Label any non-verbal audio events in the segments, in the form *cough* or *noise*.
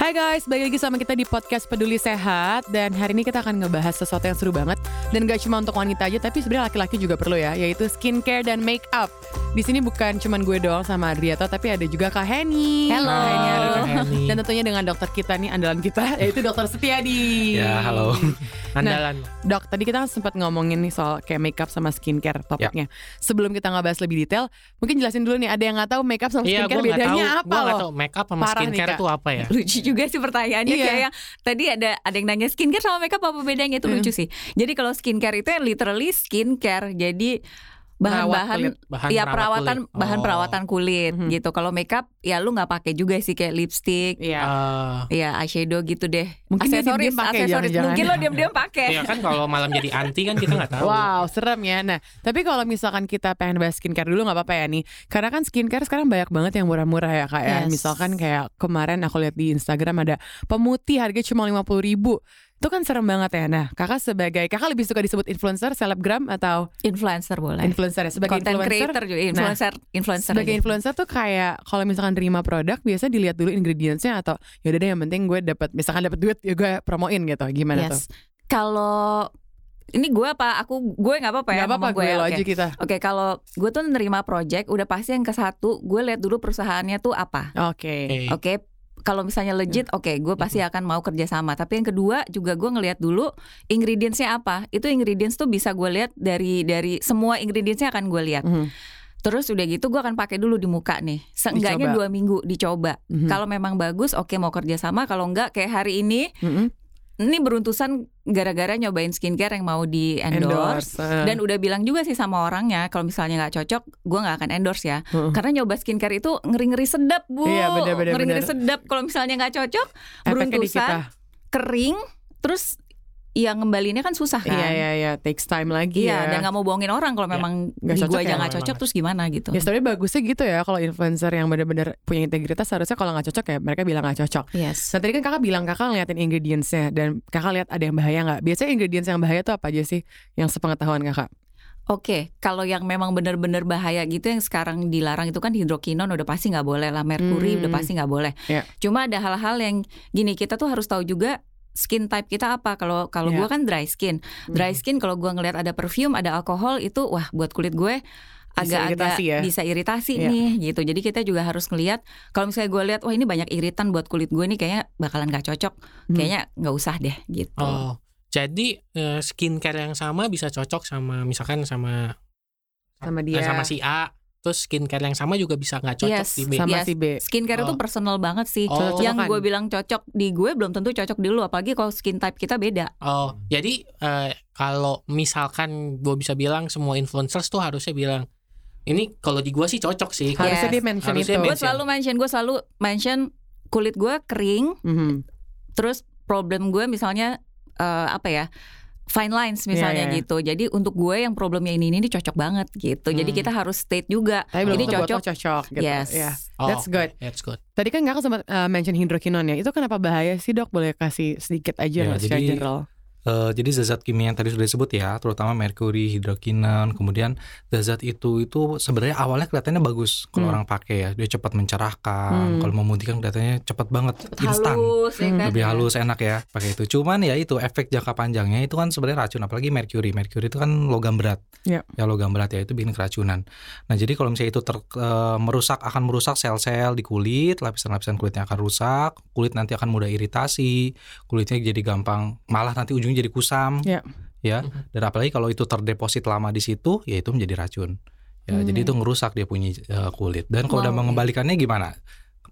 Hai guys, balik lagi sama kita di podcast Peduli Sehat. Dan hari ini kita akan ngebahas sesuatu yang seru banget Dan gak cuma untuk wanita aja, tapi sebenarnya laki-laki juga perlu ya Yaitu skincare dan make up Di sini bukan cuma gue doang sama Adriato Tapi ada juga Kak Heni Halo. Kak Heni Arum. Kak Heni. Dan tentunya dengan dokter kita nih, andalan kita *laughs* Yaitu dokter Setiadi Ya, halo. Andalan. Dok, tadi kita sempat ngomongin nih soal kayak makeup sama skincare topiknya. Sebelum kita ngebahas lebih detail, mungkin jelasin dulu nih ada yang nggak tahu makeup sama Iya, skincare gue nggak tahu. bedanya apa Gue nggak loh? tahu make up sama Parah skincare itu apa ya? lucu juga sih pertanyaannya Iya. kayak yang tadi ada ada yang nanya skincare sama makeup apa bedanya itu Hmm. lucu sih. Jadi kalau skincare itu yang literally skincare. Jadi bahan-bahan. Bahan ya perawat perawatan kulit. bahan Oh. perawatan kulit Mhm. gitu. Kalau makeup ya lu nggak pakai juga sih kayak lipstick, Iya. Eh, ya eyeshadow gitu deh. Mungkin dia aksesoris, diam-diam pakai, aksesoris. jangan-jangan. Mungkin lo diam-diam pakai. Iya kan kalau malam jadi anti kan kita nggak tahu. Wow, serem ya. Nah, tapi kalau misalkan kita pengen bahas skincare dulu nggak apa-apa ya nih. Karena kan skincare sekarang banyak banget yang murah-murah ya kak ya. Yes. Misalkan kayak kemarin aku lihat di Instagram ada pemutih harga cuma lima puluh ribu. Itu kan serem banget ya. Nah, kakak sebagai kakak lebih suka disebut influencer, selebgram atau Influencer boleh. influencer ya? Sebagai Content influencer, creator juga influencer influencer. sebagai aja. influencer tuh kayak kalau misalkan terima produk biasa dilihat dulu ingredientsnya atau ya udah deh yang penting gue dapat misalkan dapat duit ya gue promoin gitu. Gimana tuh? Yes. Kalau ini gue apa aku gue nggak apa-apa ya Gak apa-apa gue ya, lo oke. aja kita. Oke, kalau gue tuh nerima project, udah pasti yang ke satu, gue lihat dulu perusahaannya tuh apa. Oke. Oke. Oke, kalau misalnya legit, oke, gue pasti akan mau kerja sama. Tapi yang kedua juga gue ngelihat dulu ingredientsnya apa. Itu ingredients tuh bisa gue lihat dari dari semua ingredientsnya akan gue lihat. Mhm. Terus udah gitu gue akan pakai dulu di muka nih. Seenggaknya Dicoba. dua minggu dicoba. Mhm. Kalau memang bagus, oke mau kerja sama. Kalau enggak, kayak hari ini, Mhm. Ini beruntusan gara-gara nyobain skincare yang mau di endorse. endorse. Dan udah bilang juga sih sama orangnya kalau misalnya nggak cocok, gue nggak akan endorse ya. Heeh. Karena nyoba skincare itu ngeri-ngeri sedap bu, Iya, bener, bener, ngeri-ngeri bener. sedap. Kalau misalnya nggak cocok, Efeknya beruntusan, kering, terus yang ngembalinya kan susah kan. Iya iya iya takes time lagi Iya, ya. dan nggak mau bohongin orang kalau Iya. memang Nggak di cocok gue ya, aja nggak memang cocok harus. terus gimana gitu. Ya sebenarnya bagusnya gitu ya kalau influencer yang benar-benar punya integritas harusnya kalau nggak cocok ya mereka bilang nggak cocok. Yes. Nah tadi kan kakak bilang kakak ngeliatin ingredientsnya dan kakak lihat ada yang bahaya nggak? Biasanya ingredients yang bahaya tuh apa aja sih yang sepengetahuan kakak? Oke, kalau yang memang benar-benar bahaya gitu yang sekarang dilarang itu kan hidrokinon udah pasti nggak boleh lah, merkuri Hmm. udah pasti nggak boleh. Iya. Cuma ada hal-hal yang gini kita tuh harus tahu juga skin type kita apa. Kalau kalau Iya. gua kan dry skin, dry skin kalau gua ngelihat ada perfume, ada alkohol itu wah buat kulit gue agak-agak iritasi ya? bisa iritasi Iya. nih gitu. Jadi kita juga harus ngelihat kalau misalnya gue lihat wah ini banyak iritan buat kulit gue nih kayaknya bakalan gak cocok. Hmm. Kayaknya nggak usah deh gitu. Oh, jadi eh, skincare yang sama bisa cocok sama misalkan sama Sama eh, dia. sama si A. Terus skincare yang sama juga bisa nggak cocok Yes. di B. sama Yes. si B. Skincare itu Oh. personal banget sih. Oh. Yang gue bilang cocok di gue belum tentu cocok di lu apalagi kalau skin type kita beda. Oh, jadi eh, kalau misalkan gue bisa bilang semua influencers tuh harusnya bilang ini kalau di gua sih cocok sih. Harusnya Yes. dia mention Harusnya itu. Gue selalu mention, gue selalu mention kulit gue kering, Mhm. terus problem gue misalnya eh, apa ya? Fine lines misalnya Iya, iya. gitu. Jadi untuk gue yang problemnya ini ini cocok banget gitu. Jadi Hmm. kita harus state juga. Tapi belum ini cocok. cocok gitu. Yes. Ya. Oh, That's good. That's good. Tadi kan kakak sempat uh, mention hidrokinon ya. Itu kenapa bahaya sih dok? Boleh kasih sedikit aja Ya, nggak secara jadi- general? Eh, jadi zat-zat kimia yang tadi sudah disebut ya, terutama merkuri, hidrokinon, kemudian zat-zat itu itu sebenarnya awalnya kelihatannya bagus kalau Hmm. orang pakai ya, dia cepat mencerahkan, Hmm. kalau memutihkan kelihatannya cepat banget, instan, Halus, ya Hmm. kan? lebih halus, enak ya pakai itu. Cuman ya itu efek jangka panjangnya itu kan sebenarnya racun, apalagi merkuri. Merkuri itu kan logam berat, Ya. ya logam berat ya itu bikin keracunan. Nah jadi kalau misalnya itu ter- eh, merusak akan merusak sel-sel di kulit, lapisan-lapisan kulitnya akan rusak, kulit nanti akan mudah iritasi, kulitnya jadi gampang, malah nanti ujungnya jadi kusam Ya. ya Mhm. dan apalagi kalau itu terdeposit lama di situ ya itu menjadi racun ya Hmm. jadi itu ngerusak dia punya eh, kulit dan kalau udah mengembalikannya gimana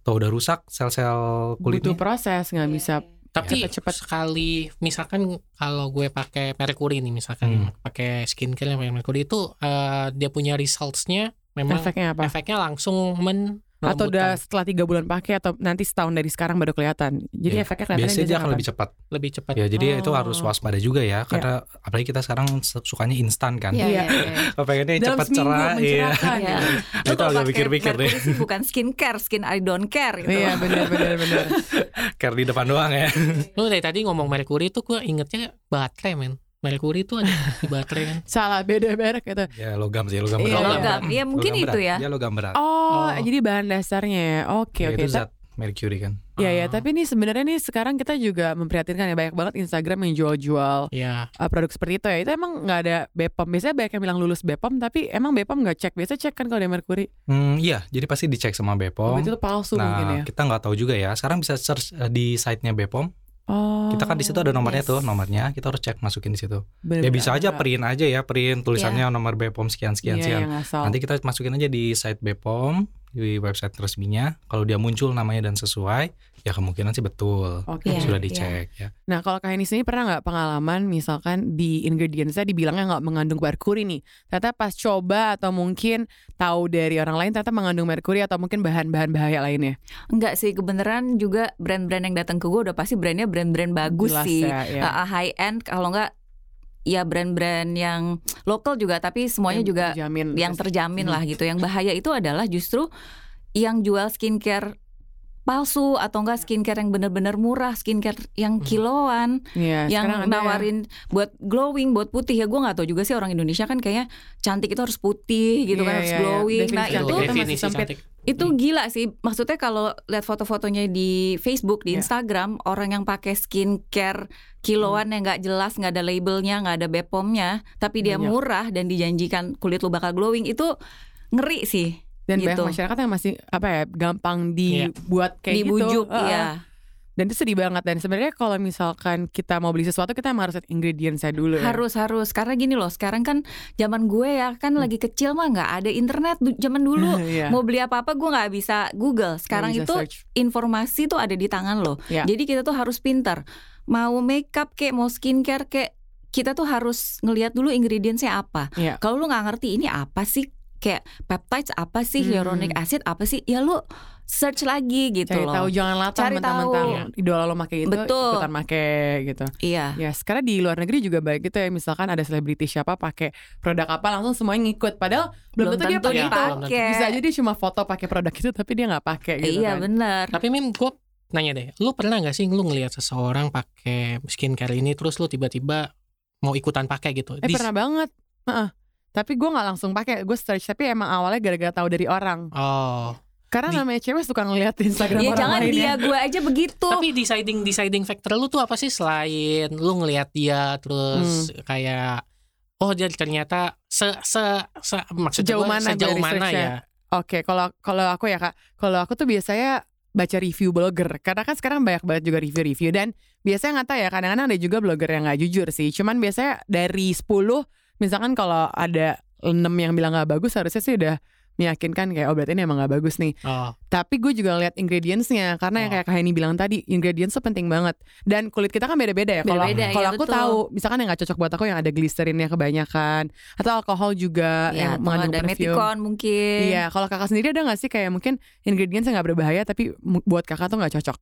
kalau udah rusak sel-sel Butuh kulitnya proses nggak bisa. Tapi Cepet-cepet. sekali misalkan kalau gue pakai merkuri nih misalkan Hmm. pakai skincare yang pakai merkuri itu eh, dia punya resultsnya memang Efeknya apa? efeknya langsung men Atau udah melembutkan. setelah tiga bulan pakai atau nanti setahun dari sekarang baru kelihatan. Jadi Ya, efeknya kelihatan biasanya dia akan lebih cepat lebih cepat. ya jadi itu Oh. harus waspada juga ya karena apalagi kita sekarang se- sukanya instan kan Iya, Iya. iya, *laughs* iya. pengennya cepat cerah iya. Iya. Lu Itu kalau agak pakai mikir-mikir deh. bukan skincare, skin I don't care gitu. Iya benar benar benar. *laughs* care di depan doang ya Lu dari tadi ngomong merkuri tuh gue ingetnya baterai men. Merkuri tuh ada di baterai kan. *laughs* Salah beda merek gitu. ya logam sih logam Iya, berat logam. Iya, mungkin Logam itu ya. dia logam berat Oh, Oh. jadi bahan dasarnya ya. Oke Ya, oke. itu zat Mercury kan. Iya ya, Ah. tapi nih sebenarnya nih sekarang kita juga memprihatinkan ya banyak banget Instagram yang jual-jual ya uh, produk seperti itu ya. Itu emang nggak ada BPOM. Biasanya banyak yang bilang lulus BPOM, tapi emang BPOM nggak cek. Biasa cek kan kalau ada Mercury. Hmm, iya, jadi pasti dicek sama Oh, Bepom. itu palsu mungkin ya. Nah, kita nggak tahu juga ya. Sekarang bisa search eh, di site-nya Bepom. Oh. Kita kan di situ ada nomornya yes. tuh, nomornya. Kita harus cek masukin di situ. bener-bener Ya bisa aja print aja ya, print tulisannya nomor Bepom sekian sekian Iya, sekian. yang asal. Nanti kita masukin aja di site Bepom di website resminya. Kalau dia muncul namanya dan sesuai, ya kemungkinan sih betul. Oke. Iya, Sudah iya. dicek ya. Nah kalau kayak ini sendiri pernah nggak pengalaman misalkan di ingredientsnya dibilangnya nggak mengandung merkuri nih, ternyata pas coba atau mungkin tahu dari orang lain ternyata mengandung merkuri atau mungkin bahan-bahan bahaya lainnya. Enggak sih kebenaran juga brand-brand yang datang ke gue udah pasti brandnya brand-brand bagus Jelas sih ya, ya. Uh, high end kalau enggak ya brand-brand yang lokal juga tapi semuanya Yang juga terjamin. yang terjamin Hmm. lah gitu. Yang bahaya itu adalah justru yang jual skincare palsu atau enggak skincare yang benar-benar murah, skincare yang Hmm. kiloan, Iya, yang ya. nawarin buat glowing, buat putih ya. Gue nggak tahu juga sih orang Indonesia kan kayaknya cantik itu harus putih gitu Iya, kan harus iya, iya. glowing. Nah Definisi itu masih sempit. cantik itu gila sih. Maksudnya kalau lihat foto-fotonya di Facebook, di Ya. Instagram, orang yang pakai skincare kiloan yang nggak jelas, nggak ada labelnya, nggak ada Bepomnya, tapi dia Banyak. murah dan dijanjikan kulit lu bakal glowing itu ngeri sih. dan gitu. banyak masyarakat yang masih apa ya gampang dibuat kayak Dibujuk, gitu. Heeh. Iya. Dan itu sedih banget dan sebenarnya kalau misalkan kita mau beli sesuatu kita harus lihat ingredientsnya dulu ya. Harus harus karena gini loh, sekarang kan zaman gue ya kan lagi kecil mah nggak ada internet zaman dulu. *laughs* Iya. Mau beli apa-apa gue nggak bisa Google. Sekarang bisa itu search. informasi tuh ada di tangan lo. Ya. Jadi kita tuh harus pintar. Mau makeup kayak mau skincare kayak kita tuh harus ngelihat dulu ingredientsnya apa. Iya. Kalau lu nggak ngerti ini apa sih kayak peptides apa sih, Hmm. hyaluronic acid apa sih, ya lu search lagi gitu Cari loh. tahu jangan latah Cari mentang-mentang tahu. idola lo pakai itu Betul. ikutan pakai gitu. Iya. Ya, sekarang di luar negeri juga baik gitu ya. Misalkan ada selebriti siapa pakai produk apa langsung semuanya ngikut. Padahal belum, tentu dia pakai ya. Bisa aja dia cuma foto pakai produk itu tapi dia nggak pakai gitu iya kan. bener. Tapi Mim, gue nanya deh, lu pernah nggak sih lu ngelihat seseorang pakai skincare ini terus lu tiba-tiba mau ikutan pakai gitu? Eh Di- pernah banget. Heeh. Tapi gue nggak langsung pakai, gue search. Tapi emang awalnya gara-gara tahu dari orang. Oh, Karena Di- namanya cewek suka ngeliat Instagram Ya orang jangan lain dia ya. gue aja begitu. tapi deciding deciding factor lu tuh apa sih selain lu ngelihat dia terus Hmm. kayak oh dia ternyata se se, se maksudnya Sejauh gua mana sejauh mana ya? Oke, kalau kalau aku ya kak, kalau aku tuh biasanya baca review blogger karena kan sekarang banyak banget juga review-review dan biasanya nggak tahu ya kadang-kadang ada juga blogger yang nggak jujur sih cuman biasanya dari 10 misalkan kalau ada 6 yang bilang nggak bagus harusnya sih udah meyakinkan kayak oh berarti ini emang nggak bagus nih Oh, tapi gue juga lihat ingredientsnya karena yang Oh. kayak Kak Heni bilang tadi ingredients tuh penting banget dan kulit kita kan beda-beda ya kalau iya, aku betul. tahu misalkan yang nggak cocok buat aku yang ada glycerinnya kebanyakan atau alkohol juga ya, yang mengandung ada perfume metikon mungkin. Iya, kalau kakak sendiri ada gak sih kayak mungkin ingredients yang gak berbahaya tapi buat kakak tuh gak cocok?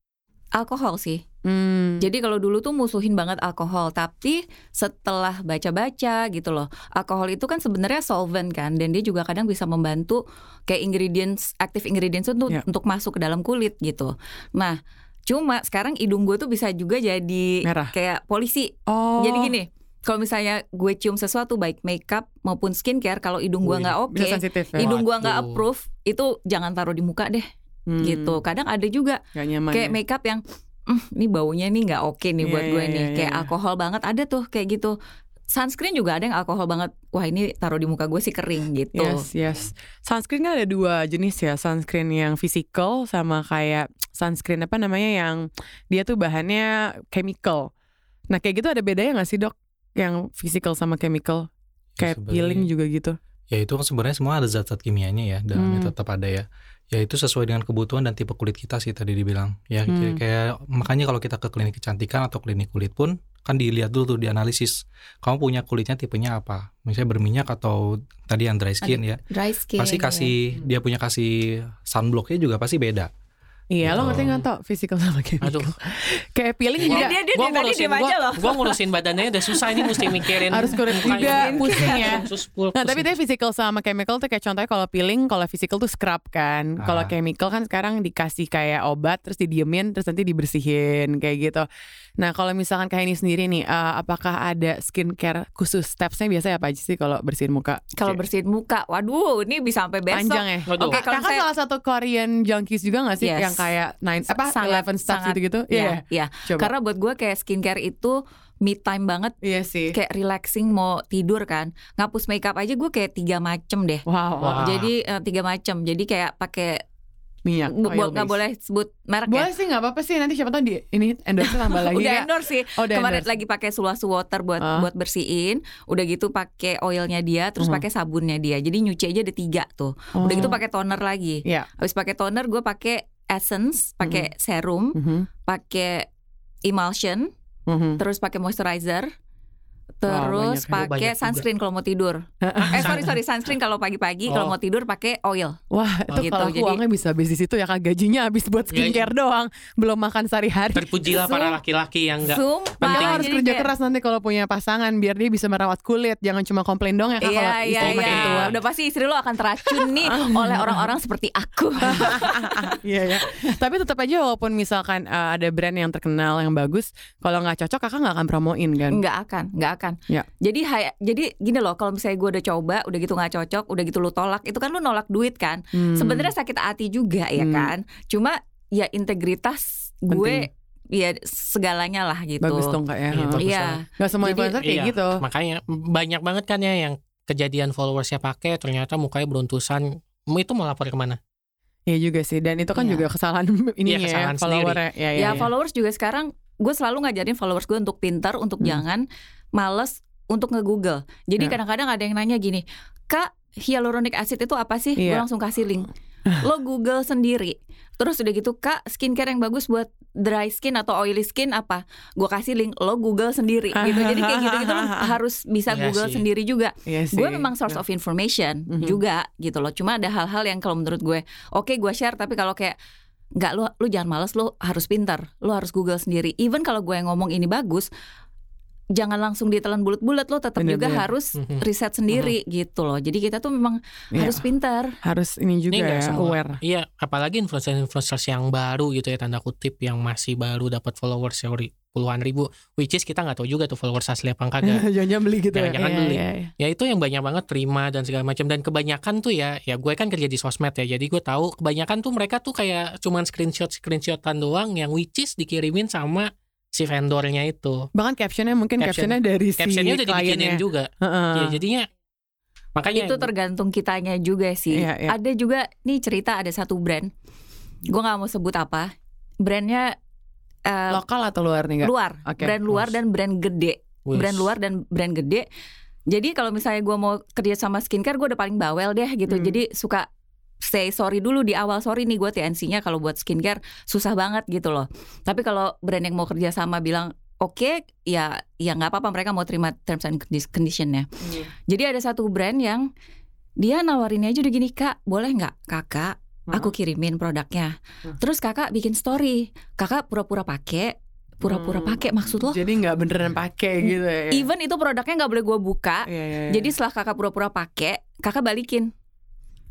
Alkohol sih. Hmm. Jadi kalau dulu tuh musuhin banget alkohol, tapi setelah baca-baca gitu loh, alkohol itu kan sebenarnya solvent kan, dan dia juga kadang bisa membantu kayak ingredients, active ingredients untuk Ya. untuk masuk ke dalam kulit gitu. Nah, cuma sekarang hidung gue tuh bisa juga jadi merah. kayak polisi. Oh. Jadi gini, kalau misalnya gue cium sesuatu baik makeup maupun skincare, kalau hidung gue nggak oke, ya. hidung gue nggak approve, itu jangan taruh di muka deh Hmm, gitu. Kadang ada juga Gak nyaman. kayak ya. makeup yang "Hmm, ini baunya nih nggak oke nih Iya, buat gue iya, nih iya, kayak iya. alkohol banget ada tuh kayak gitu sunscreen juga ada yang alkohol banget wah ini taruh di muka gue sih kering gitu Yes, yes. Sunscreen kan ada dua jenis ya, sunscreen yang physical sama kayak sunscreen apa namanya yang dia tuh bahannya chemical. Nah kayak gitu ada bedanya gak sih dok? Yang physical sama chemical? Ya, Kayak peeling juga gitu. Ya itu kan sebenarnya semua ada zat-zat kimianya ya, dalamnya Hmm. tetap ada ya. Ya itu sesuai dengan kebutuhan dan tipe kulit kita sih tadi dibilang. Ya Hmm. jadi kayak makanya kalau kita ke klinik kecantikan atau klinik kulit pun kan dilihat dulu tuh dianalisis. Kamu punya kulitnya tipenya apa? Misalnya berminyak atau tadi yang dry skin ya. dry skin Pasti kasih dia punya kasih sunblocknya juga pasti beda. Iya, lo Gitu. ngerti nggak tau physical sama chemical? aduh. Kayak peeling Iya, juga dia dia Gua tadi ngurusin aja gua, loh gua ngurusin badannya udah susah ini mesti mikirin harus mukanya. juga, pusing ya. Pul- Nah tapi dia physical sama chemical tuh kayak contohnya kalau peeling, kalau physical tuh scrub kan. Kalau Ah. chemical kan sekarang dikasih kayak obat terus didiemin terus nanti dibersihin kayak gitu. Nah kalau misalkan kayak ini sendiri nih, eh, apakah ada skincare khusus stepsnya biasanya apa aja sih kalau bersihin muka? kalau bersihin muka waduh ini bisa sampai besok Panjang ya. Oke, Kalau kakak saya- salah satu Korean junkies juga gak sih Yes. yang kayak nine apa Sangat- eleven steps sangat- gitu-gitu? Iya, Iya. iya. Karena buat gue kayak skincare itu me time banget iya sih. kayak relaxing mau tidur kan ngapus makeup aja gue kayak tiga macem deh Wow. Wah. jadi eh, tiga macem jadi kayak pakai Minyak. bu- oil nggak boleh sebut merek Boleh ya sih nggak apa-apa sih nanti siapa tahu di ini endorse tambah lagi *laughs* udah ya. endorse sih Oh, udah kemarin endorse. lagi pakai Suluasu water buat Ah. buat bersihin udah gitu pakai oilnya dia terus Mhm. pakai sabunnya dia jadi nyuci aja ada tiga tuh udah gitu Oh. pakai toner lagi Iya. habis pakai toner gue pakai essence pakai serum Mhm. pakai emulsion Mhm. terus pakai moisturizer terus. Banyak pakai juga. sunscreen kalau mau tidur *laughs* eh sorry sorry sunscreen kalau pagi-pagi kalau Oh. mau tidur pakai oil Wah itu Gitu, kalau jadi- uangnya bisa habis di situ ya kak gajinya habis buat Iya, skincare doang belum makan sehari-hari Terpujilah para laki-laki yang enggak Sumpah Makanya harus kerja kayak- keras nanti kalau punya pasangan biar dia bisa merawat kulit jangan cuma komplain dong ya kak Iya kalau iya istri makin iya tua Udah pasti istri lo akan teracun nih *laughs* oleh orang-orang seperti aku *laughs* Iya ya. Tapi tetap aja walaupun misalkan uh, ada brand yang terkenal yang bagus, kalau nggak cocok kakak nggak akan promoin kan? Nggak akan Nggak akan Ya. Jadi hay- jadi gini loh Kalau misalnya gue udah coba Udah gitu nggak cocok Udah gitu lu tolak Itu kan lu nolak duit kan Hmm. Sebenarnya sakit hati juga ya Hmm. kan Cuma ya integritas gue Ya segalanya lah gitu bagus dong kak ya. Iya, bagus Iya Nggak semua Jadi- influencer kayak Iya, gitu. Makanya banyak banget kan ya yang kejadian followersnya pakai ternyata mukanya beruntusan. Mau itu mau lapor ke mana? Iya juga sih. Dan itu kan Iya. juga kesalahan *laughs* ini Iya, kesalahan ya followernya. Ya, ya, Ya ya. followers juga sekarang gue selalu ngajarin followers gue untuk pintar, untuk Hmm. jangan males untuk nge-google. Jadi Ya. kadang-kadang ada yang nanya gini, Kak, hyaluronic acid itu apa sih? Gue Iya. langsung kasih link. Lo Google sendiri. Terus udah gitu, Kak, skincare yang bagus buat dry skin atau oily skin apa? Gue kasih link, lo Google sendiri gitu. Jadi kayak gitu-gitu lo *laughs* harus bisa Iya Google sih. sendiri juga. Sih. Gue memang source of information Mhm. juga gitu loh. Cuma ada hal-hal yang kalau menurut gue, oke gue share tapi kalau kayak nggak lu lu jangan malas lu harus pintar lu harus google sendiri even kalau gue yang ngomong ini bagus jangan langsung ditelan bulat-bulat lo tetap juga Bener-bener. harus Mhm. riset sendiri gitu loh jadi kita tuh memang Iya. harus pintar harus ini juga Ini nggak ya semua. aware. Iya, apalagi influencer-influencer yang baru gitu ya tanda kutip yang masih baru dapat followers yang ri- puluhan ribu, which is kita nggak tahu juga tuh followers asli apa kagak. *laughs* Jangan-jangan beli gitu ya. Iya, beli. iya, iya. ya itu yang banyak banget terima dan segala macam dan kebanyakan tuh ya, ya gue kan kerja di sosmed ya, jadi gue tahu kebanyakan tuh mereka tuh kayak cuman screenshot screenshotan doang yang which is dikirimin sama si vendornya itu. Bahkan captionnya mungkin Caption- captionnya dari si Captionnya udah dibikinin juga. Heeh. Ya jadinya makanya itu tergantung kitanya juga sih Iya, iya. ada juga nih cerita ada satu brand gue nggak mau sebut apa brandnya eh, lokal atau luar nih kak? luar Oke. brand luar dan brand gede Wih, brand luar dan brand gede. Jadi kalau misalnya gue mau kerja sama skincare, gue udah paling bawel deh gitu. Hmm. Jadi suka say sorry dulu di awal sorry nih gue TNC-nya kalau buat skincare susah banget gitu loh. Tapi kalau brand yang mau kerja sama bilang oke ya ya nggak apa-apa mereka mau terima terms and condi- condition-nya. Hmm. Jadi ada satu brand yang dia nawarinnya aja udah gini kak boleh nggak kakak aku kirimin produknya. Hmm. Terus kakak bikin story, kakak pura-pura pakai, pura-pura Hmm. pakai maksud lo? Jadi nggak beneran pakai gitu ya. Even itu produknya nggak boleh gue buka. Iya, iya, iya. Jadi setelah kakak pura-pura pakai, kakak balikin.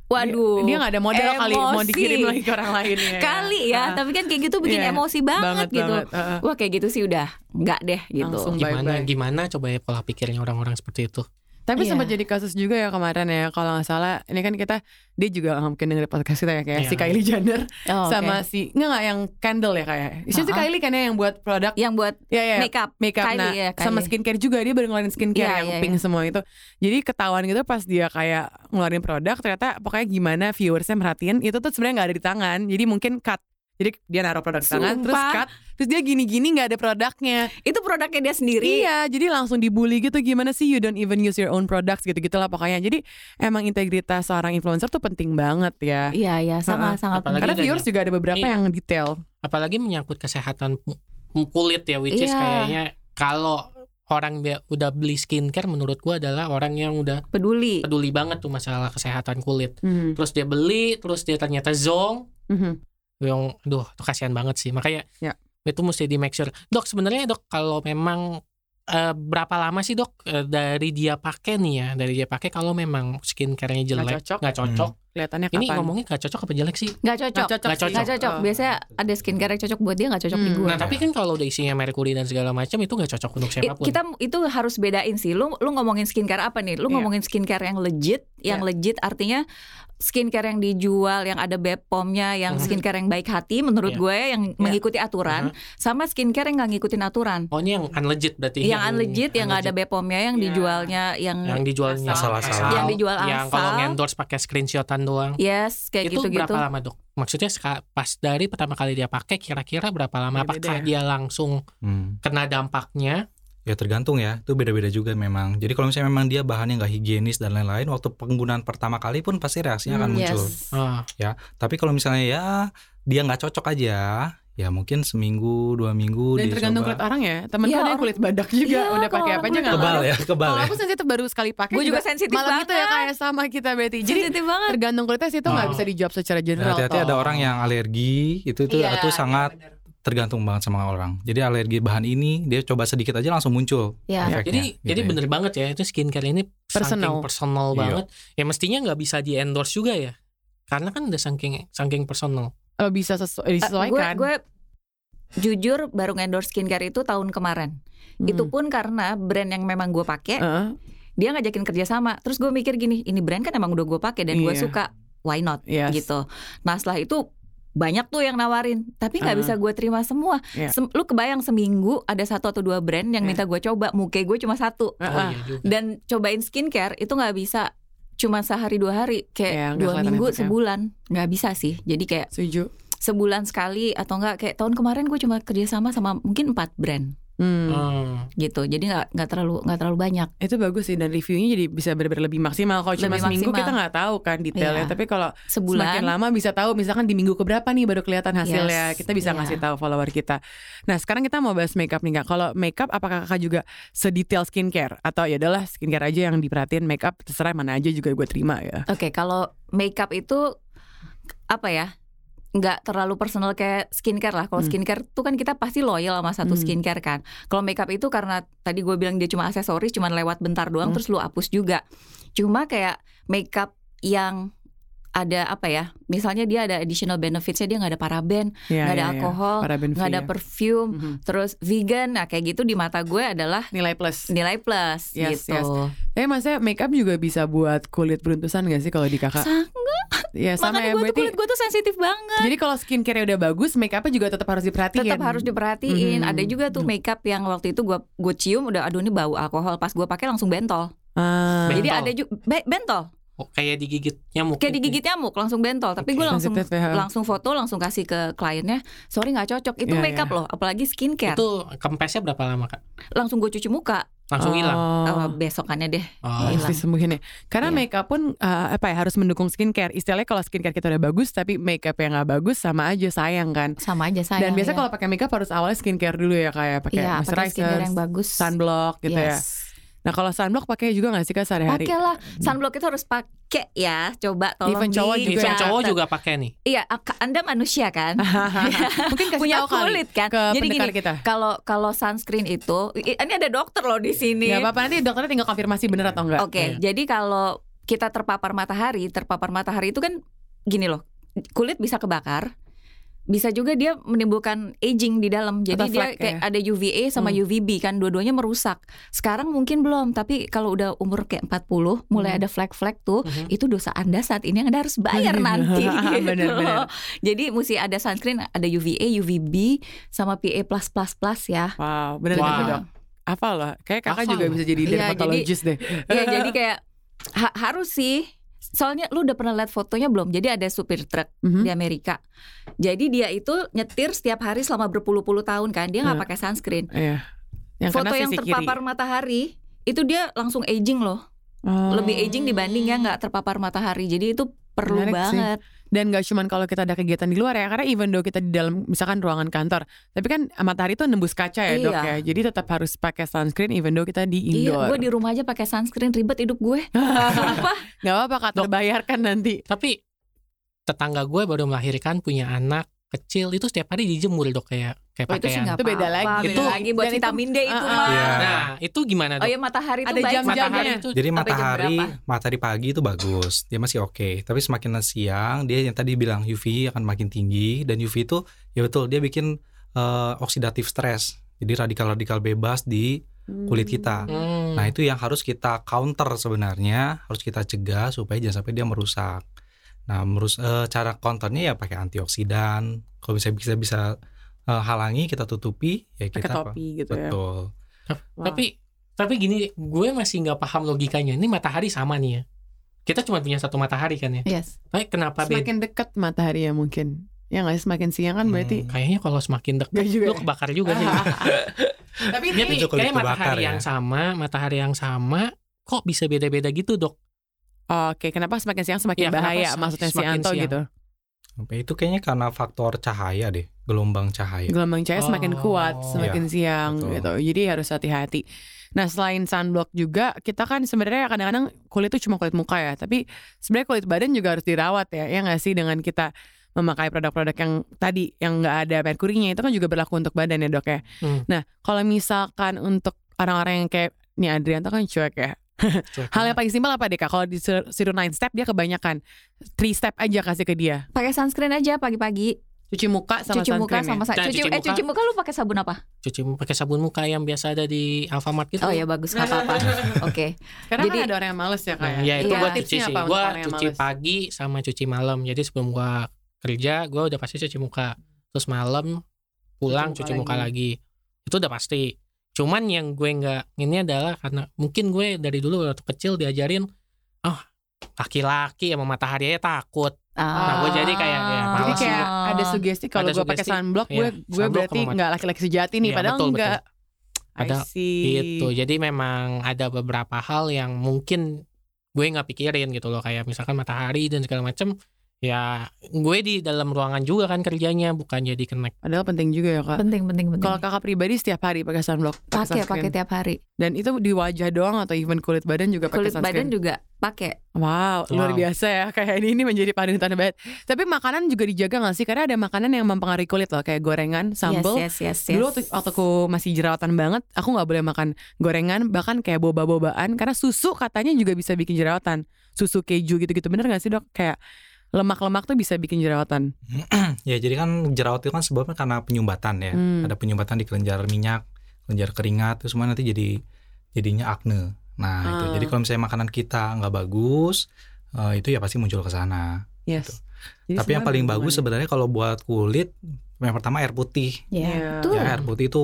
Waduh. dia nggak ada model kali mau emosi. dikirim lagi ke orang lain ya. Kali ya, Ah, tapi kan kayak gitu bikin Iya, emosi banget, gitu. banget. Heeh. Wah kayak gitu sih udah nggak deh gitu. Langsung. gimana bye-bye. gimana coba ya pola pikirnya orang-orang seperti itu. Tapi Iya. sempat jadi kasus juga ya kemarin ya kalau nggak salah ini kan kita dia juga nggak mungkin denger podcast kita ya kayak Iya. si Kylie Jenner Oh, oke. sama si nggak nggak yang candle ya kayak. Itu si Ha-ha. Kylie kan ya yang buat produk yang buat ya ya makeup. makeup Kylie, nah ya, sama Kylie. skincare juga dia baru ngeluarin skincare Iya, yang iya, pink semua itu. Jadi ketahuan gitu pas dia kayak ngeluarin produk ternyata pokoknya gimana viewersnya merhatiin itu tuh sebenarnya nggak ada di tangan. Jadi mungkin cut. Jadi dia naruh produk di tangan terus cut terus dia gini-gini nggak ada produknya. Itu produknya dia sendiri. Iya, jadi langsung dibully gitu gimana sih you don't even use your own products gitu-gitu lah pokoknya. Jadi emang integritas seorang influencer tuh penting banget ya. Iya, iya, sangat Ha-ha. sangat Apalagi Karena viewers juga ada beberapa Iya. yang detail. apalagi menyangkut kesehatan kulit ya which is Iya. kayaknya kalau orang dia udah beli skincare menurut gua adalah orang yang udah peduli. peduli banget tuh masalah kesehatan kulit Mhm. terus dia beli terus dia ternyata zong Mhm. Yang duh itu kasihan banget sih makanya Ya. itu mesti di make sure dok sebenarnya dok kalau memang eh, berapa lama sih dok eh, dari dia pakai nih ya dari dia pakai kalau memang skincare-nya jelek cocok. nggak cocok kelihatannya Ini kapan. ngomongnya gak cocok apa jelek sih? Nggak cocok. Nggak cocok Nggak sih. Nggak cocok. Oh. Biasanya ada skincare yang cocok buat dia nggak cocok di Hmm. gue. Nah tapi kan kalau udah isinya merkuri dan segala macam itu gak cocok untuk I- siapa pun. kita itu harus bedain sih. Lu lu ngomongin skincare apa nih? Lu Iya. ngomongin skincare yang legit, yang Iya. legit artinya skincare yang dijual yang ada BPOM-nya, yang Mhm. skincare yang baik hati menurut Iya. gue yang mengikuti aturan, sama skincare yang nggak ngikutin aturan. Oh ini yang unlegit berarti. Yang unlegit yang nggak ada BPOM-nya yang Iya. dijualnya yang, yang dijualnya Asal-asalan. Yang dijual Yang kalau asal. ngendorse pakai screenshotan doang. yes kayak itu gitu-gitu. berapa lama dok? Maksudnya pas dari pertama kali dia pakai kira-kira berapa lama? Beda-beda Apakah ya? dia langsung Hmm. kena dampaknya? Ya tergantung ya, itu beda-beda juga memang. Jadi kalau misalnya memang dia bahannya nggak higienis dan lain-lain, waktu penggunaan pertama kali pun pasti reaksinya akan Hmm, muncul. yes. Ah, Tapi kalau misalnya ya dia nggak cocok aja, ya mungkin seminggu dua minggu Dan tergantung coba. kulit orang ya. Temen Iya, gue ada yang orang- kulit badak juga. Iya, Udah pakai orang apa aja nggak Kebal ya, kebal Kalau ya. aku sensitif baru sekali pakai. Gue juga sensitif malam banget. itu ya kayak sama kita berarti. Jadi sensitif banget. tergantung kulitnya sih itu nggak Oh. bisa dijawab secara Nah, general. Hati-hati ada orang yang alergi, itu itu Iya, itu sangat benar. tergantung banget sama orang. Jadi alergi bahan ini dia coba sedikit aja langsung muncul Ya. efeknya. jadi gitu jadi ya. bener banget ya itu skincare ini Personal. saking personal Iya. banget. Ya mestinya nggak bisa di endorse juga ya. Karena kan udah saking saking personal. Oh, bisa sesu- Eh, gue disesuaikan. gue jujur baru endorse skincare itu tahun kemarin. Hmm. Itu pun karena brand yang memang gue pakai Heeh, dia ngajakin kerja sama. Terus gue mikir gini, ini brand kan emang udah gue pakai dan gue Iya. suka, why not yes. gitu. Nah setelah itu banyak tuh yang nawarin, tapi nggak Ah. bisa gue terima semua. Iya. Sem- lu kebayang seminggu ada satu atau dua brand yang Iya. minta gue coba, muke gue cuma satu. Oh Heeh. iya juga. Dan cobain skincare itu nggak bisa cuma sehari dua hari, kayak nggak dua minggu, efeknya. sebulan, nggak bisa sih. Jadi kayak Setuju. sebulan sekali atau enggak kayak tahun kemarin gue cuma kerja sama sama mungkin empat brand Hmm. Hmm. gitu jadi nggak nggak terlalu nggak terlalu banyak Itu bagus sih dan reviewnya jadi bisa benar-benar lebih maksimal. Kalau cuma Lebih seminggu maksimal. kita nggak tahu kan detailnya. Iya. Tapi kalau sebulan semakin lama bisa tahu misalkan di minggu keberapa nih baru kelihatan hasilnya. Yes, Kita bisa iya. ngasih tahu follower kita. Nah, sekarang kita mau bahas makeup nih Kak. Kalau makeup apakah Kakak juga sedetail skincare atau ya adalah skincare aja yang diperhatiin makeup terserah mana aja juga gue terima ya. oke kalau makeup itu apa ya nggak terlalu personal kayak skincare lah kalau Hmm. skincare tuh kan kita pasti loyal sama satu Hmm. skincare kan kalau makeup itu karena tadi gue bilang dia cuma aksesoris cuma lewat bentar doang Hmm. terus lu hapus juga cuma kayak makeup yang ada apa ya misalnya dia ada additional benefitsnya dia nggak ada paraben Iya, nggak ada iya, iya. alkohol nggak free ada ya. perfume Mhm. terus vegan nah kayak gitu di mata gue adalah Nilai plus. nilai plus Yes, gitu. yes. Tapi maksudnya makeup juga bisa buat kulit beruntusan gak sih kalau di kakak? Sang- Ya sama makanya ya gue tuh kulit gue tuh sensitif banget. Jadi kalau skincare udah bagus, makeupnya juga tetap harus diperhatiin. Tetap harus diperhatiin. Mhm. Ada juga tuh makeup yang waktu itu gue gue cium udah aduh ini bau alkohol. Pas gue pakai langsung bentol. Ah. Jadi Bentol? ada juga bentol. Oh, kayak digigit nyamuk. Kayak digigit nyamuk langsung bentol. Tapi gue Oke. langsung ya. langsung foto langsung kasih ke kliennya. Sorry nggak cocok. Itu Iya, makeup iya. loh. Apalagi skincare. Itu kempesnya berapa lama kak? Langsung gue cuci muka. Langsung hilang. Oh, Oh. besokannya deh. Oh. Hilang. disembuhin ya. Karena Iya. makeup pun uh, apa ya harus mendukung skincare. Istilahnya kalau skincare kita udah bagus tapi makeup yang nggak bagus sama aja sayang kan. Sama aja saya. Dan biasa kalau pakai makeup harus awalnya skincare dulu ya kayak pakai iya, pakai skincare yang moisturizer, bagus. sunblock gitu ya. Nah kalau sunblock pakai juga nggak sih kak sehari-hari? Pakai lah. Sunblock itu harus pakai ya. Coba tolong Even cowok di- juga Even cowok juga pakai nih. Iya, ak- Anda manusia kan? *laughs* Mungkin kasih Punya tahu kulit kan? ke Jadi gini, kita. Kalau kalau sunscreen itu, ini ada dokter loh di sini. Gak apa-apa nanti dokternya tinggal konfirmasi bener atau enggak. Oke, Iya. jadi kalau kita terpapar matahari, terpapar matahari itu kan gini loh, kulit bisa kebakar, bisa juga dia menimbulkan aging di dalam. Jadi Atau dia flek kayak ya. ada UVA sama Hmm. UVB kan, dua-duanya merusak. Sekarang mungkin belum, tapi kalau udah umur kayak 40, mulai Hmm. ada flek-flek tuh, Mhm. itu dosa Anda saat ini yang Anda harus bayar nanti. *laughs* gitu. Bener, bener. Jadi mesti ada sunscreen, ada UVA, UVB, sama PA++ ya. Wow, bener Wow. dok. Apa loh? Kayak kakak Hafal juga bisa jadi Iya, dermatologist deh. Ya jadi kayak ha- harus sih. Soalnya lu udah pernah lihat fotonya belum? Jadi ada supir truk Mhm. di Amerika. Jadi dia itu nyetir setiap hari selama berpuluh-puluh tahun kan. Dia nggak Hmm. pakai sunscreen. Iya. Yang Foto yang terpapar kiri. matahari itu dia langsung aging loh. Oh. Lebih aging dibanding yang nggak terpapar matahari. Jadi itu perlu Menarik sih. Dan gak cuman kalau kita ada kegiatan di luar ya Karena even though kita di dalam misalkan ruangan kantor Tapi kan matahari itu nembus kaca ya dok Iya. ya Jadi tetap harus pakai sunscreen even though kita di Iya, indoor gue di rumah aja pakai sunscreen ribet hidup gue. *laughs* Sumpah. Gak apa-apa kak Dok. terbayarkan nanti Tapi tetangga gue baru melahirkan punya anak kecil itu setiap hari dijemur dok kayak kayak Oh, itu sih pakaian. nggak Itu beda lagi. beda Itu- lagi buat itu- vitamin D itu Ah, ah. mah. Iya. Nah itu gimana Oh dok? ya matahari itu Ada baik jam-jamnya. Matahari itu Jadi jam matahari matahari pagi itu bagus, dia masih oke. Tapi semakin siang dia yang tadi bilang UV akan makin tinggi dan UV itu ya betul dia bikin eh, oksidatif stres. Jadi radikal-radikal bebas di kulit kita. Hmm. Nah itu yang harus kita counter sebenarnya, harus kita cegah supaya jangan sampai dia merusak. Nah merus eh, cara counternya ya pakai antioksidan. Kalau bisa bisa bisa eh, halangi kita tutupi ya pakai kita apa? topi gitu ya. Betul. Wah. Tapi tapi gini, gue masih nggak paham logikanya. Ini matahari sama nih ya. Kita cuma punya satu matahari kan ya. Yes. Tapi kenapa beda? Semakin dekat matahari ya mungkin. Ya nggak semakin siang kan berarti Hmm. Kayaknya kalau semakin dekat juga lu ya? kebakar juga sih. *laughs* Tapi Dia ini kayak matahari ya. yang sama, matahari yang sama, kok bisa beda-beda gitu dok? Oke, kenapa semakin siang semakin Iya, kenapa bahaya? Maksudnya si semakin Anto siang? gitu. Sampai itu kayaknya karena faktor cahaya deh, gelombang cahaya. Gelombang cahaya semakin Oh, kuat semakin siang betul. gitu. Jadi harus hati-hati. Nah, selain sunblock juga kita kan sebenarnya kadang-kadang kulit itu cuma kulit muka ya, tapi sebenarnya kulit badan juga harus dirawat ya. Ya nggak sih dengan kita memakai produk-produk yang tadi yang nggak ada merkurinya itu kan juga berlaku untuk badan ya dok ya. Hmm. Nah kalau misalkan untuk orang-orang yang kayak nih Adrianto kan cuek ya. Hal yang paling simpel apa deh kak? Kalau disuruh 9 step dia kebanyakan 3 step aja kasih ke dia. Pakai sunscreen aja pagi-pagi. Cuci muka sama Cuci muka sunscreen ya? sama sa- Nah, cuci, cuci eh muka. cuci muka lu pakai sabun apa? cuci pakai sabun muka yang biasa ada di Alfamart gitu. Oh ya bagus nggak apa-apa. *laughs* Oke. Karena Jadi- kan ada orang yang males ya kak Nah, ya. ya itu Iya. gua Tipsnya cuci sih. Gua cuci males? pagi sama cuci malam. Jadi sebelum gua kerja, gua udah pasti cuci muka. Terus malam pulang Cuci cuci, muka muka lagi. Itu udah pasti. Cuman yang gue nggak ini adalah karena mungkin gue dari dulu waktu kecil diajarin, oh laki-laki sama matahari aja takut. Nah, gua jadi kayak, ya, Jadi males kayak juga. ada sugesti kalau Ada gue pakai sunblock gue gue sunblock berarti nggak laki-laki sejati nih Iya, padahal betul, enggak. Ada I see. Gitu. Jadi memang ada beberapa hal yang mungkin gue nggak pikirin gitu loh kayak misalkan matahari dan segala macem ya gue di dalam ruangan juga kan kerjanya bukan jadi connect Padahal penting juga ya kak. Penting penting penting. Kalau kakak pribadi setiap hari pakai sunblock, pakai pakai tiap hari. Dan itu di wajah doang atau even kulit badan juga pakai Kulit badan juga pakai. Wow, luar Wow. biasa ya. Kayak ini ini menjadi panutan banget. Tapi makanan juga dijaga gak sih? Karena ada makanan yang mempengaruhi kulit loh, kayak gorengan, sambal. Yes yes yes. yes. Dulu waktu, waktu aku masih jerawatan banget, aku nggak boleh makan gorengan, bahkan kayak boba-bobaan, karena susu katanya juga bisa bikin jerawatan. Susu keju gitu-gitu, bener gak sih dok? Kayak lemak-lemak tuh bisa bikin jerawatan. *clears throat* Ya jadi kan jerawat itu kan sebabnya karena penyumbatan ya. Hmm. Ada penyumbatan di kelenjar minyak, kelenjar keringat itu semua nanti jadi jadinya akne. Nah itu Ah. jadi kalau misalnya makanan kita nggak bagus, eh, itu ya pasti muncul ke sana. Yes. Jadi Tapi yang paling bagus sebenarnya kalau buat kulit, yang pertama air putih. Ya, Iya. betul. Ya air putih itu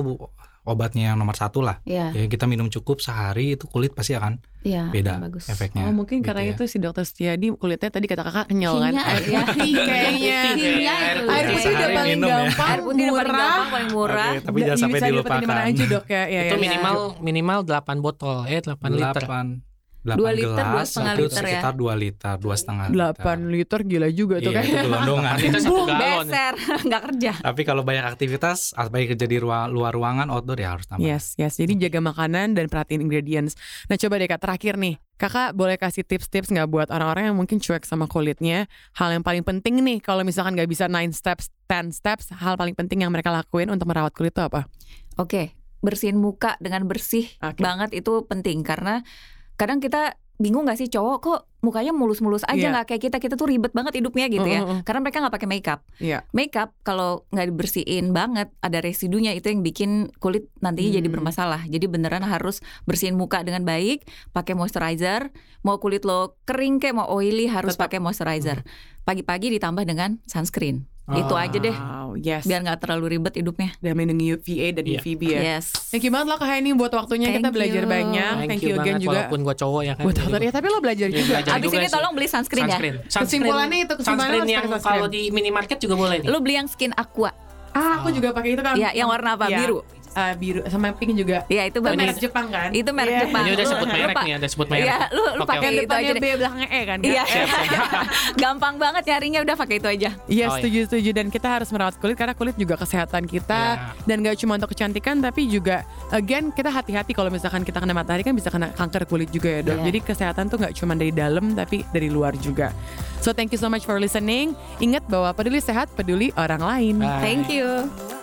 obatnya yang nomor satu lah. Iya, Ya kita minum cukup sehari itu kulit pasti akan iya. beda Bagus. efeknya. Oh mungkin gitu karena ya. itu si dokter Setiadi kulitnya tadi kata kakak kenyal kan ya. *laughs* putih kayaknya Air putih. Udah paling minum ya. gampang Air putih udah paling murah. gampang, paling murah. Oke, tapi jangan sampai dilupakan. aja dok ya, ya, itu ya. minimal minimal 8 botol eh 8 liter 8 Dua liter, dua setengah itu liter ya. sekitar 2 liter, dua setengah 8 liter gila juga tuh Iya, kan itu gelondongan. itu satu galon Beser, *laughs* nggak kerja. Tapi kalau banyak aktivitas, baik kerja di ruang, luar ruangan, outdoor ya harus tambah. Yes, yes. Jadi jaga makanan dan perhatiin ingredients. Nah, coba deh Kak, terakhir nih. Kakak boleh kasih tips-tips nggak buat orang-orang yang mungkin cuek sama kulitnya? Hal yang paling penting nih, kalau misalkan nggak bisa 9 steps, 10 steps, hal paling penting yang mereka lakuin untuk merawat kulit itu apa? Oke, bersihin muka dengan bersih Oke. banget itu penting karena kadang kita bingung gak sih cowok kok mukanya mulus-mulus aja Iya. nggak kayak kita? Kita tuh ribet banget hidupnya gitu ya. Mm, mm, mm. karena mereka nggak pakai makeup. Iya. makeup kalau nggak dibersihin banget ada residunya itu yang bikin kulit nantinya jadi Hmm. bermasalah. Jadi beneran harus bersihin muka dengan baik pakai moisturizer. Mau kulit lo kering kayak mau oily harus pakai moisturizer. Pagi-pagi ditambah dengan sunscreen itu aja deh Wow, yes. biar nggak terlalu ribet hidupnya Dan melindungi UVA dan Iya. UVB ya. yes Thank you banget loh Kak Heni buat waktunya kita Thank belajar you. banyak. Thank, you again banget, juga. walaupun gue cowok ya kan Buat ya, tapi lo belajar Iya, juga. belajar. abis juga ini sih. tolong beli sunscreen, ya sunscreen. Kesimpulannya itu, kesimpulannya sunscreen yang sunscreen. kalau di minimarket juga boleh nih lu beli yang skin aqua Ah, aku juga pakai itu kan. ya yang warna apa Iya. biru uh, biru sama pink juga. Iya itu bagus. merek Jepang kan? Itu merek Iya. Jepang. Ini udah sebut merek nih, udah sebut merek. Iya, lu lu pakai Yang itu aja. B belakangnya E kan? Iya, *laughs* gampang banget nyarinya udah pakai itu aja. Iya Oh, setuju setuju dan kita harus merawat kulit karena kulit juga kesehatan kita Iya. dan gak cuma untuk kecantikan tapi juga again kita hati-hati kalau misalkan kita kena matahari kan bisa kena kanker kulit juga ya dok. Iya. Jadi kesehatan tuh gak cuma dari dalam tapi dari luar juga. So thank you so much for listening. Ingat bahwa peduli sehat peduli orang lain. Bye. Thank you.